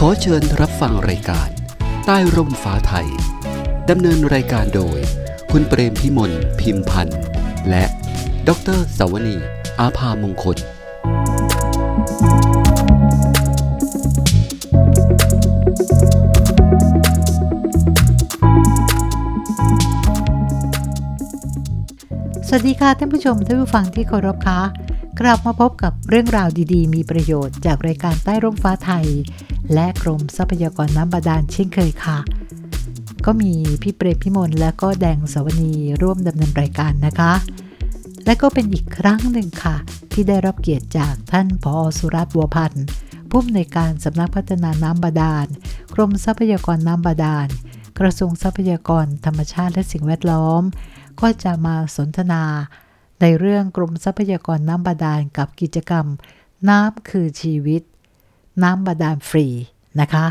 ขอเชิญรับฟังรายการ ใต้ร่มฟ้าไทย ดำเนินรายการโดย คุณเปรมพิมลพิมพันธ์ และดรสวนี อาภามงคล สวัสดีค่ะท่านผู้ชมท่านผู้ฟังที่เคารพคะกลับมาพบกับเรื่องราวดีๆ มีประโยชน์จากรายการใต้ร่มฟ้าไทย และกรมทรัพยากรน้ำบาดาลเช่นเคยค่ะ ก็มีพี่เปรมพิมลและก็แดงสวนีร่วมดำเนินรายการนะคะ และก็เป็นอีกครั้งหนึ่งค่ะ ที่ได้รับเกียรติจากท่านผอสุรัตน์บัวพันธ์ผู้อำนวยการสำนักพัฒนาน้ำบาดาล กรมทรัพยากรน้ำบาดาล กระทรวงทรัพยากรธรรมชาติและสิ่งแวดล้อม ก็จะมาสนทนา ในเรื่องกรมทรัพยากรน้ำบาดาลกับกิจกรรม น้ำคือชีวิต น้ำบาดาลฟรีนะคะ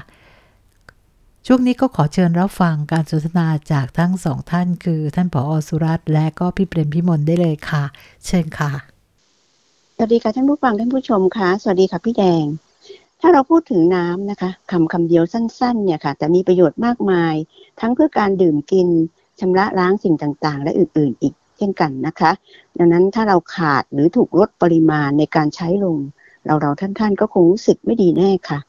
ช่วงนี้ก็ขอเชิญรับฟังการสนทนาจากทั้งสองท่านคือท่านผอสุรัตน์และก็พี่เปรมพิมลได้เลยค่ะ เชิญค่ะ สวัสดีค่ะท่านผู้ฟังท่านผู้ชมค่ะ สวัสดีค่ะพี่แดง ถ้าเราพูดถึงน้ำนะคะคำคำเดียวสั้น ๆ เนี่ยค่ะ แต่มีประโยชน์มากมาย ทั้งเพื่อการดื่มกินชำระล้างสิ่งต่างๆ และอื่น ๆ อีกเช่นกันนะคะ ดังนั้นถ้าเราขาดหรือถูกลดปริมาณในการใช้ลง เราเราท่านๆก็คงรู้สึกไม่ดีแน่ค่ะ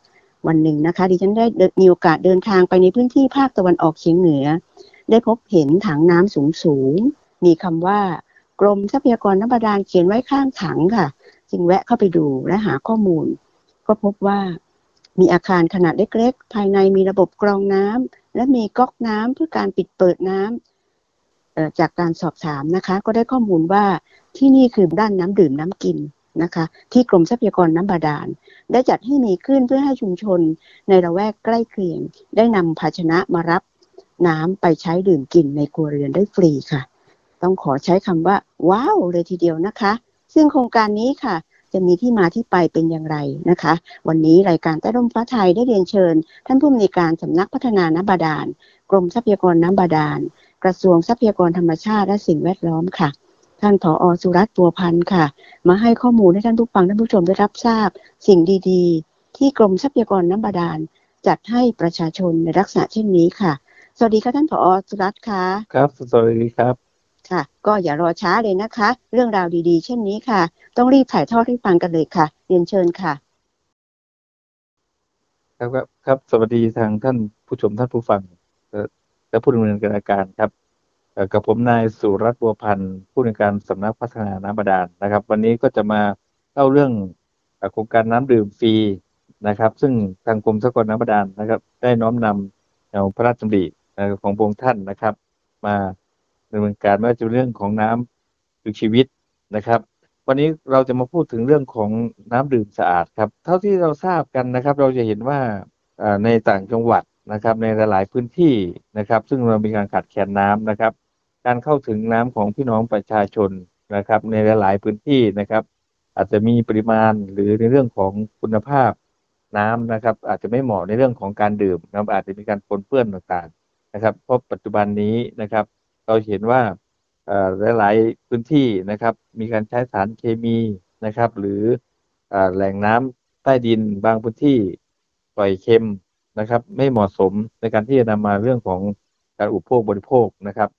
วันหนึ่งนะคะ ดิฉันได้มีโอกาสเดินทางไปในพื้นที่ภาคตะวันออกเฉียงเหนือ ได้พบเห็นถังน้ำสูงๆมีคำว่ากรมทรัพยากรน้ำบาดาลเขียนไว้ข้างถังค่ะ จึงแวะเข้าไปดูและหาข้อมูล ก็พบว่ามีอาคารขนาดเล็กๆ ภายในมีระบบกรองน้ำและมีก๊อกน้ำเพื่อการปิดเปิดน้ำจากการสอบถามนะคะ ก็ได้ข้อมูลว่าที่นี่คือด้านน้ำดื่มน้ำกิน นะคะ ที่กรมทรัพยากรน้ำบาดาล ได้จัดให้มีขึ้นเพื่อให้ชุมชนในละแวกใกล้เคียง ได้นำภาชนะมารับน้ำไปใช้ดื่มกินในครัวเรือนได้ฟรีค่ะ ต้องขอใช้คำว่า ว้าวเลยทีเดียวนะคะ ซึ่งโครงการนี้ค่ะ จะมีที่มาที่ไปเป็นอย่างไรนะคะ วันนี้รายการใต้ร่มฟ้าไทยได้เรียนเชิญ ท่านผู้อำนวยการสำนักพัฒนาน้ำบาดาล กรมทรัพยากรน้ำบาดาล กระทรวงทรัพยากรธรรมชาติและสิ่งแวดล้อมค่ะ ท่านผอสุรัตน์บัวพันธ์ค่ะ มาให้ข้อมูลให้ท่านผู้ฟังท่านผู้ชมได้รับทราบ สิ่งดีๆ ที่กรมทรัพยากรน้ำบาดาล จัดให้ประชาชนในลักษณะเช่นนี้ค่ะ สวัสดีค่ะท่านผอสุรัตน์ค่ะครับสวัสดีครับค่ะ ก็อย่ารอช้าเลยนะคะ เรื่องราวดีๆ เช่นนี้ค่ะ ต้องรีบถ่ายทอดให้ฟังกันเลยค่ะ เรียนเชิญค่ะ ครับครับครับสวัสดีทางท่านผู้ชมท่านผู้ฟังและผู้ดำเนินรายการครับ กับผมนายสุรัตน์บัวพันธ์ผู้ในวยการสำนักพัฒนาน้ำบาดาลนะครับ วันนี้ก็จะมาเล่าเรื่องโครงการน้ำดื่มฟรีนะครับ ซึ่งทางกรมทรัพยากรน้ำบาดาลนะครับ ได้น้อมนำแนวพระราชดำริของพระองค์ท่านนะครับ มาดำเนินการไม่ว่าจะเรื่องของน้ำคือชีวิตนะครับ วันนี้เราจะมาพูดถึงเรื่องของน้ำดื่มสะอาดครับ เท่าที่เราทราบกันนะครับ เราจะเห็นว่าในต่างจังหวัดนะครับ ในหลายๆพื้นที่นะครับ ซึ่งเรามีการขาดแคลนน้ำนะครับ การเข้าถึงน้ำของพี่น้องประชาชนนะครับ ในหลาย ๆ พื้นที่นะครับ อาจจะมีปริมาณหรือในเรื่องของคุณภาพน้ำนะครับ อาจจะไม่เหมาะในเรื่องของการดื่มนะครับอาจจะมีการปนเปื้อนต่างๆนะครับ เพราะปัจจุบันนี้นะครับ เราเห็นว่าหลาย ๆ พื้นที่นะครับ มีการใช้สารเคมีนะครับ หรือแหล่งน้ำใต้ดินบางพื้นที่ปล่อยเค็มนะครับ ไม่เหมาะสมในการที่จะนำมาเรื่องของการอุปโภคบริโภคนะครับ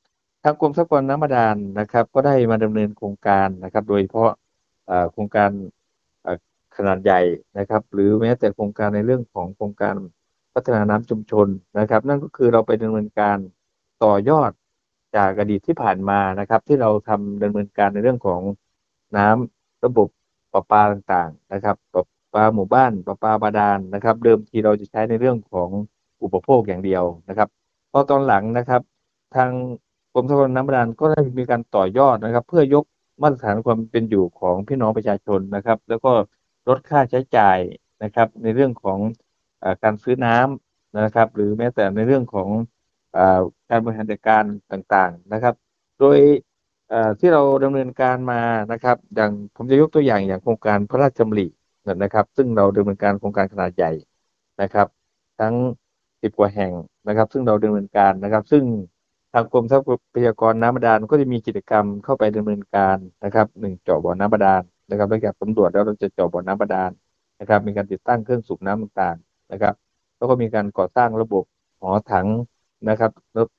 างกรมทรัพยากรน้ำบาดาลนะครับ ก็ได้มาดำเนินโครงการนะครับ โดยเฉพาะโครงการขนาดใหญ่นะครับ หรือแม้แต่โครงการในเรื่องของโครงการพัฒนาน้ำชุมชนนะครับ นั่นก็คือเราไปดำเนินการต่อยอดจากอดีตที่ผ่านมานะครับ ที่เราทำดำเนินการในเรื่องของน้ำระบบประปาต่างๆนะครับประปาหมู่บ้านประปาบาดาลนะครับ เดิมทีเราจะใช้ในเรื่องของอุปโภคอย่างเดียวนะครับพอตอนหลังนะครับ ทาง รมทรัพยากรน้ำบาดาลก็ได้มีการต่อยอดนะครับ เพื่อยกมาตรฐานความเป็นอยู่ของพี่น้องประชาชนนะครับ แล้วก็ลดค่าใช้จ่ายนะครับ ในเรื่องของอการซื้อน้ำนะครับ หรือแม้แต่ในเรื่องของการบริหารจัดการต่างๆนะครับ โดยที่เราดำเนินการมานะครับ อย่างผมจะยกตัวอย่างอย่างโครงการพระราชดำรินะครับ ซึ่งเราดำเนินการโครงการขนาดใหญ่นะครับ ทั้งสิบกว่าแห่งนะครับ ซึ่งเราดำเนินการนะครับ ซึ่งางกรมทรัพยากรน้ำบาดาลก็จะมีกิจกรรมเข้าไปดำเนินการนะครับหนึ่งเจาะบ่อน้ำบาดาลนะครับหลังจากสำรวจแล้วเราจะเจาะบ่อน้ำบาดาลนะครับ มีการติดตั้งเครื่องสูบน้ำต่างๆนะครับ แล้วก็มีการก่อสร้างระบบหอถังนะครับ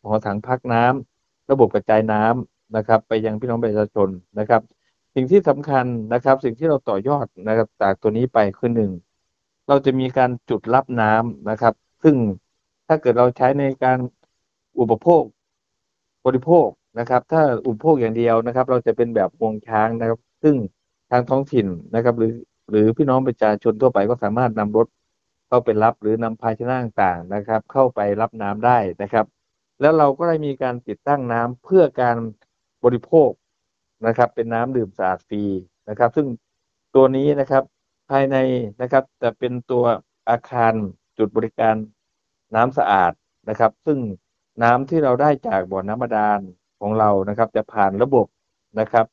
หอถังพักน้ำระบบกระจายน้ำนะครับ ไปยังพี่น้องประชาชนนะครับ สิ่งที่สำคัญนะครับ สิ่งที่เราต่อยอดนะครับ จากตัวนี้ไปคือหนึ่งเราจะมีการจุดรับน้ำนะครับ ซึ่งถ้าเกิดเราใช้ในการอุปโภค บริโภคนะครับ ถ้าอุปโภคอย่างเดียวนะครับ เราจะเป็นแบบวงช้างนะครับ ซึ่งทางท้องถิ่นนะครับ หรือหรือพี่น้องประชาชนทั่วไปก็สามารถนำรถเข้าไปรับหรือนำภาชนะต่างๆนะครับ เข้าไปรับน้ำได้นะครับ แล้วเราก็ได้มีการติดตั้งน้ำเพื่อการบริโภคนะครับ เป็นน้ำดื่มสะอาดฟรีนะครับ ซึ่งตัวนี้นะครับภายในนะครับจะเป็นตัวอาคารจุดบริการน้ำสะอาดนะครับ ซึ่ง น้ำที่เราได้จากบ่อน้ำบาดาลของเรานะครับ จะผ่านระบบนะครับ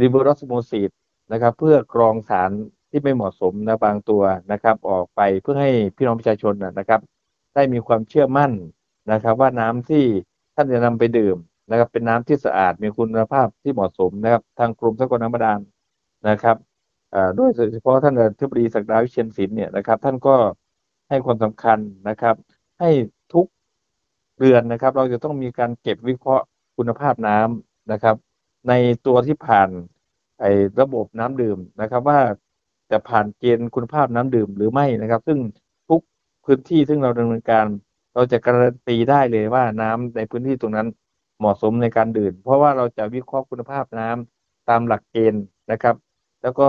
reverse osmosis นะครับ เพื่อกรองสารที่ไม่เหมาะสมนะบางตัวนะครับ ออกไปเพื่อให้พี่น้องประชาชนนะครับ ได้มีความเชื่อมั่นนะครับ ว่าน้ำที่ท่านจะนำไปดื่มนะครับ เป็นน้ำที่สะอาดมีคุณภาพที่เหมาะสมนะครับ ทางกรมทรัพยากรน้ำบาดาลนะครับโดยเฉพาะท่านอธิบดีศักดาวิเชียนศิลป์เนี่ยนะครับ ท่านก็ให้ความสำคัญนะครับ ให้ทุก เดือนนะครับ เราจะต้องมีการเก็บวิเคราะห์คุณภาพน้ำนะครับ ในตัวที่ผ่านไอ้ระบบน้ำดื่มนะครับ ว่าจะผ่านเกณฑ์คุณภาพน้ำดื่มหรือไม่นะครับ ซึ่งทุกพื้นที่ซึ่งเราดำเนินการ เราจะการันตีได้เลยว่าน้ำในพื้นที่ตรงนั้นเหมาะสมในการดื่ม เพราะว่าเราจะวิเคราะห์คุณภาพน้ำตามหลักเกณฑ์นะครับ แล้วก็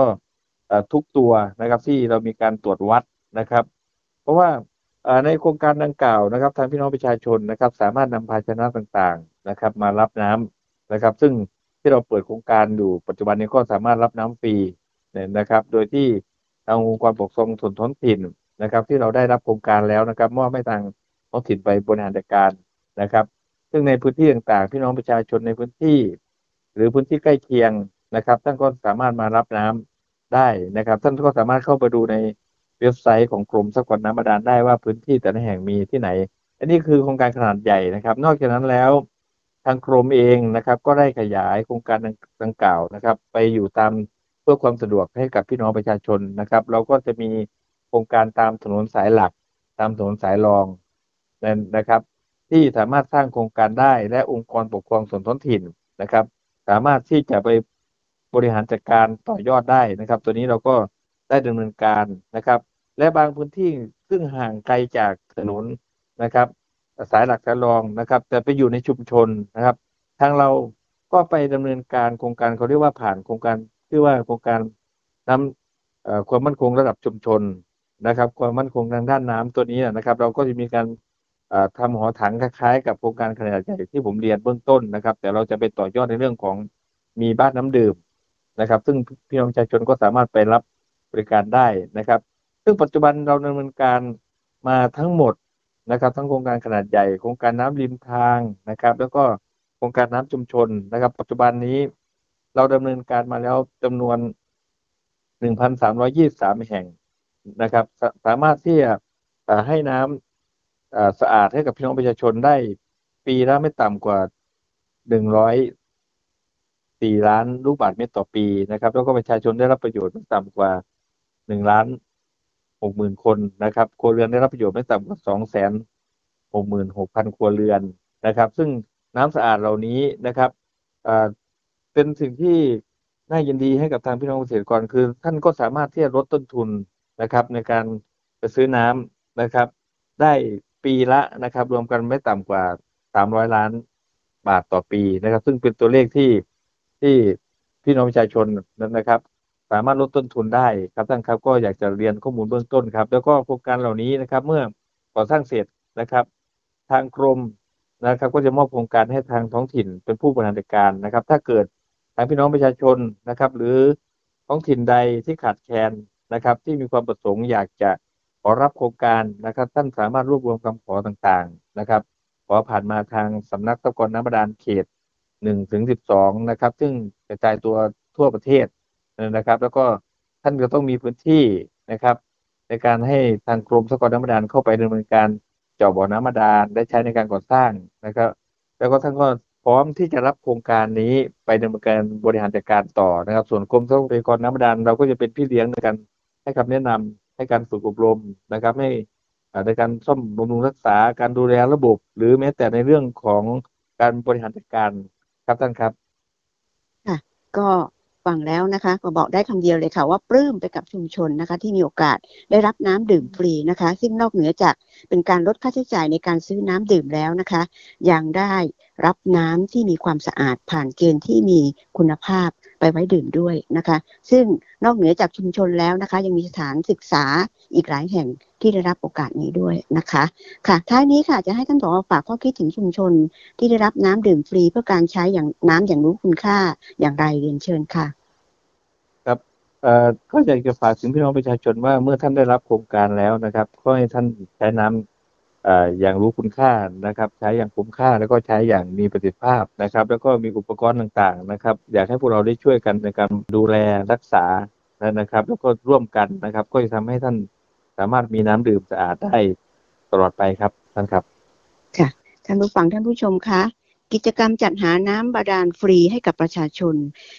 ทุกตัวนะครับที่เรามีการตรวจวัดนะครับ เพราะว่า ในโครงการดังกล่าวนะครับ ทางพี่น้องประชาชนนะครับ สามารถนำภาชนะต่างๆนะครับ มารับน้ำนะครับ ซึ่งที่เราเปิดโครงการอยู่ปัจจุบันนี้ก็สามารถรับน้ำฟรีนะครับ โดยที่ทางองค์กรปกครองส่วนท้องถิ่นนะครับ ที่เราได้รับโครงการแล้วนะครับมอบให้ทางท้องถิ่นไปบริหารจัดการนะครับ ซึ่งในพื้นที่ต่างๆ พี่น้องประชาชนในพื้นที่ หรือพื้นที่ใกล้เคียงนะครับท่านก็สามารถมารับน้ำได้นะครับ ท่านก็สามารถเข้าไปดูใน เว็บไซต์ของกรมสกลน้ำบาดาลได้ว่าพื้นที่แต่ละแห่งมีที่ไหน อันนี้คือโครงการขนาดใหญ่นะครับ นอกจากนั้นแล้วทางกรมเองนะครับ ก็ได้ขยายโครงการดังกล่าวนะครับ ไปอยู่ตามเพื่อความสะดวกให้กับพี่น้องประชาชนนะครับ เราก็จะมีโครงการตามถนนสายหลัก ตามถนนสายรองนะครับ ที่สามารถสร้างโครงการได้และองค์กรปกครองส่วนท้องถิ่นนะครับ สามารถที่จะไปบริหารจัดการต่อยอดได้นะครับ ตัวนี้เราก็ได้ดำเนินการนะครับ และบางพื้นที่ซึ่งห่างไกลจากถนนนะครับ สายหลักสายรองนะครับ แต่ไปอยู่ในชุมชนนะครับ ทางเราก็ไปดำเนินการโครงการเขาเรียกว่าผ่านโครงการชื่อว่าโครงการน้ำความมั่นคงระดับชุมชนนะครับ ความมั่นคงทางด้านน้ำตัวนี้นะครับ เราก็จะมีการทำหอถังคล้ายๆ กับโครงการขนาดใหญ่ที่ผมเรียนเบื้องต้นนะครับ แต่เราจะไปต่อยอดในเรื่องของมีบ้านน้ำดื่มนะครับ ซึ่งพี่น้องประชาชนก็สามารถไปรับบริการได้นะครับ ซึ่งปัจจุบันเราดำเนินการมาทั้งหมดนะครับ ทั้งโครงการขนาดใหญ่ โครงการน้ำริมทางนะครับ แล้วก็โครงการน้ำชุมชนนะครับ ปัจจุบันนี้เราดำเนินการมาแล้วจำนวน1,323แห่งนะครับสสามารถที่จะให้น้ำสะอาดให้กับพี่น้องประชาชนได้ปีละไม่ต่ำกว่า104ล้านลูกบาศก์เมตรต่อปีนะครับ แล้วก็ประชาชนได้รับประโยชน์ไม่ต่ำกว่า1ล้าน 6หมื่นคนนะครับครัวเรือนได้รับประโยชน์ไม่ต่ำกว่า2แสน6หมื่น6พันครัวเรือนนะครับ ซึ่งน้ำสะอาดเหล่านี้นะครับเป็นสิ่งที่น่ายินดีให้กับทางพี่น้องเกษตรกรคือ ท่านก็สามารถที่จะลดต้นทุนนะครับ ในการไปซื้อน้ำนะครับ ได้ปีละนะครับ รวมกันไม่ต่ำกว่าสามร้อยล้านบาทต่อปีนะครับ ซึ่งเป็นตัวเลขที่ที่พี่น้องประชาชนนั้นนะครับ สามารถลดต้นทุนได้ครับท่านครับ ก็อยากจะเรียนข้อมูลเบื้องต้นครับ แล้วก็โครงการเหล่านี้นะครับ เมื่อก่อสร้างเสร็จนะครับ ทางกรมนะครับ ก็จะมอบโครงการให้ทางท้องถิ่นเป็นผู้บริหารจัดการนะครับ ถ้าเกิดทางพี่น้องประชาชนนะครับ หรือท้องถิ่นใดที่ขาดแคลนนะครับ ที่มีความประสงค์อยากจะขอรับโครงการนะครับ ท่านสามารถรวบรวมคำขอต่างๆนะครับ ขอผ่านมาทางสำนักทรัพยากรน้ำบาดาลเขตหนึ่งถึงสิบสองนะครับ ซึ่งกระจายตัวทั่วประเทศ นะครับ แล้วก็ท่านก็ต้องมีพื้นที่นะครับ ในการให้ทางกรมทรัพยากรน้ำบาดาลเข้าไปดำเนินการเจาะบ่อน้ำบาดาลได้ใช้ในการก่อสร้างนะครับ แล้วก็ท่านก็พร้อมที่จะรับโครงการนี้ไปดำเนินการบริหารจัดการต่อนะครับ ส่วนกรมทรัพยากรน้ำบาดาลเราก็จะเป็นพี่เลี้ยงในการให้คำแนะนำให้การฝึกอบรมนะครับ ให้ในการซ่อมบำรุงรักษาการดูแลระบบ หรือแม้แต่ในเรื่องของการบริหารจัดการครับท่านครับ ค่ะ ก็ ฟังแล้วนะคะก็บอกได้คำเดียวเลยค่ะว่าปลื้มไปกับชุมชนนะคะที่มีโอกาสได้รับน้ำดื่มฟรีนะคะ ซึ่งนอกเหนือจากเป็นการลดค่าใช้จ่ายในการซื้อน้ำดื่มแล้วนะคะ ยังได้รับน้ำที่มีความสะอาดผ่านเกณฑ์ที่มีคุณภาพ ไปไว้ดื่มด้วยนะคะ ซึ่งนอกเหนือจากชุมชนแล้วนะคะ ยังมีสถานศึกษาอีกหลายแห่งที่ได้รับโอกาสนี้ด้วยนะคะ ค่ะ ท้ายนี้ค่ะจะให้ท่านผอฝากข้อคิดถึงชุมชน ที่ได้รับน้ำดื่มฟรีเพื่อการใช้อย่างน้ำอย่างรู้คุณค่าอย่างไรเรียนเชิญค่ะเอ่อก็อยากจะฝากถึงพี่น้องประชาชนว่าเมื่อท่านได้รับโครงการแล้วนะครับ ก็ให้ท่านใช้น้ำเอย่างรู้คุณค่านะครับ ใช้อย่างคุ้มค่าแล้วก็ใช้อย่างมีประสิทธิภาพนะครับ แล้วก็มีอุปกรณ์ต่างๆนะครับ อยากให้พวกเราได้ช่วยกันในการดูแลรักษานะครับ แล้วก็ร่วมกันนะครับ ก็จะทำให้ท่านสามารถมีน้ำดื่มสะอาดได้ตลอดไปครับท่านครับ ค่ะท่านผู้ฟังท่านผู้ชมคะ กิจกรรมจัดหาน้ำบาดาลฟรีให้กับประชาชน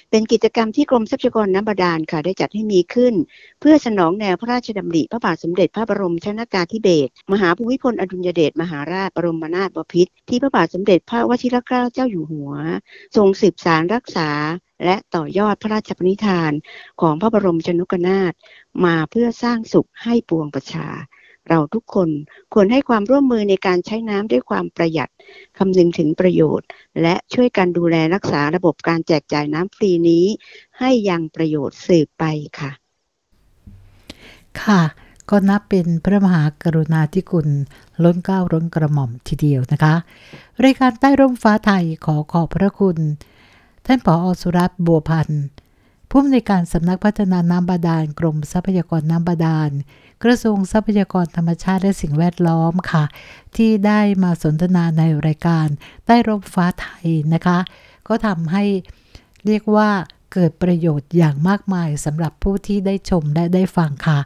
เป็นกิจกรรมที่กรมทรัพยากรน้ำบาดาลค่ะได้จัดให้มีขึ้น เพื่อสนองแนวพระราชดำริพระบาทสมเด็จพระบรมชนากาธิเบศรมหาภูมิพลอดุลยเดชมหาราชบรมนาถบพิตรที่พระบาทสมเด็จพระวชิรเกล้าเจ้าอยู่หัว ทรงสืบสารรักษาและต่อยอดพระราชปณิธานของพระบรมชนกนาถมาเพื่อสร้างสุขให้ปวงประชา เราทุกคนควรให้ความร่วมมือในการใช้น้ำด้วยความประหยัดคำนึงถึงประโยชน์ และช่วยกันดูแลรักษาระบบการแจกจ่ายน้ำฟรีนี้ ให้ยังประโยชน์สืบไปค่ะ ค่ะ ก็นับเป็นพระมหากรุณาธิคุณ ล้นเกล้าล้นกระหม่อมทีเดียวนะคะ รายการใต้ร่มฟ้าไทยขอขอบพระคุณ ท่านผออสุรัตน์บัวพันธ์ ผู้อำนวยการสำนักพัฒนาน้ำบาดาลกรมทรัพยากรน้ำบาดาล กระทรวงทรัพยากรธรรมชาติและสิ่งแวดล้อมค่ะ ที่ได้มาสนทนาในรายการใต้ร่มฟ้าไทยนะคะ ก็ทำให้เรียกว่าเกิดประโยชน์อย่างมากมายสำหรับผู้ที่ได้ชมและได้ฟังค่ะ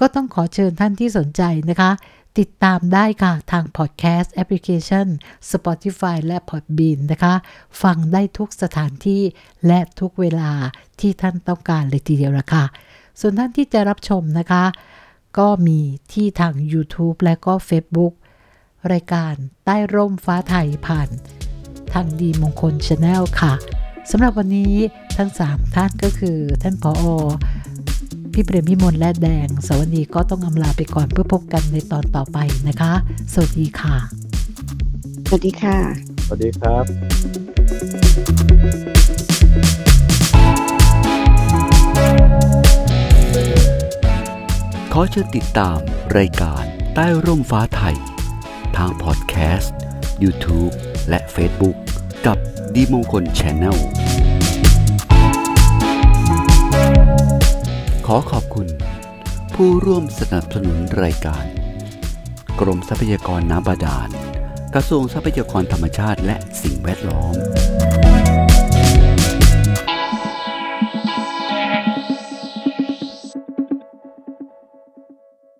ก็ต้องขอเชิญท่านที่สนใจนะคะ ติดตามได้ค่ะ ทางพอดแคสต์แอปพลิเคชัน Spotify และ Podbean นะคะ ฟังได้ทุกสถานที่และทุกเวลาที่ท่านต้องการเลยทีเดียวละค่ะ ส่วนท่านที่จะรับชมนะคะ ก็มีที่ทาง YouTube และก็ Facebook รายการใต้ร่มฟ้าไทยผ่าน ทางดีมงคล Channel ค่ะสำหรับวันนี้ทั้ง 3 ท่านก็คือท่านผอ. พี่เปรมพิมลและแดง สวัสดีก็ต้องอำลาไปก่อนเพื่อพบกันในตอนต่อไปนะคะ สวัสดีค่ะ สวัสดีค่ะ สวัสดีครับขอเชิญติดตามรายการใต้ร่มฟ้าไทย ทางพอดแคสต์ YouTube และ Facebook กับดีมงคลช ขอขอบคุณ ผู้ร่วมสนับสนุนรายการ กรมทรัพยากรน้ำบาดาล กระทรวงทรัพยากรธรรมชาติและสิ่งแวดล้อม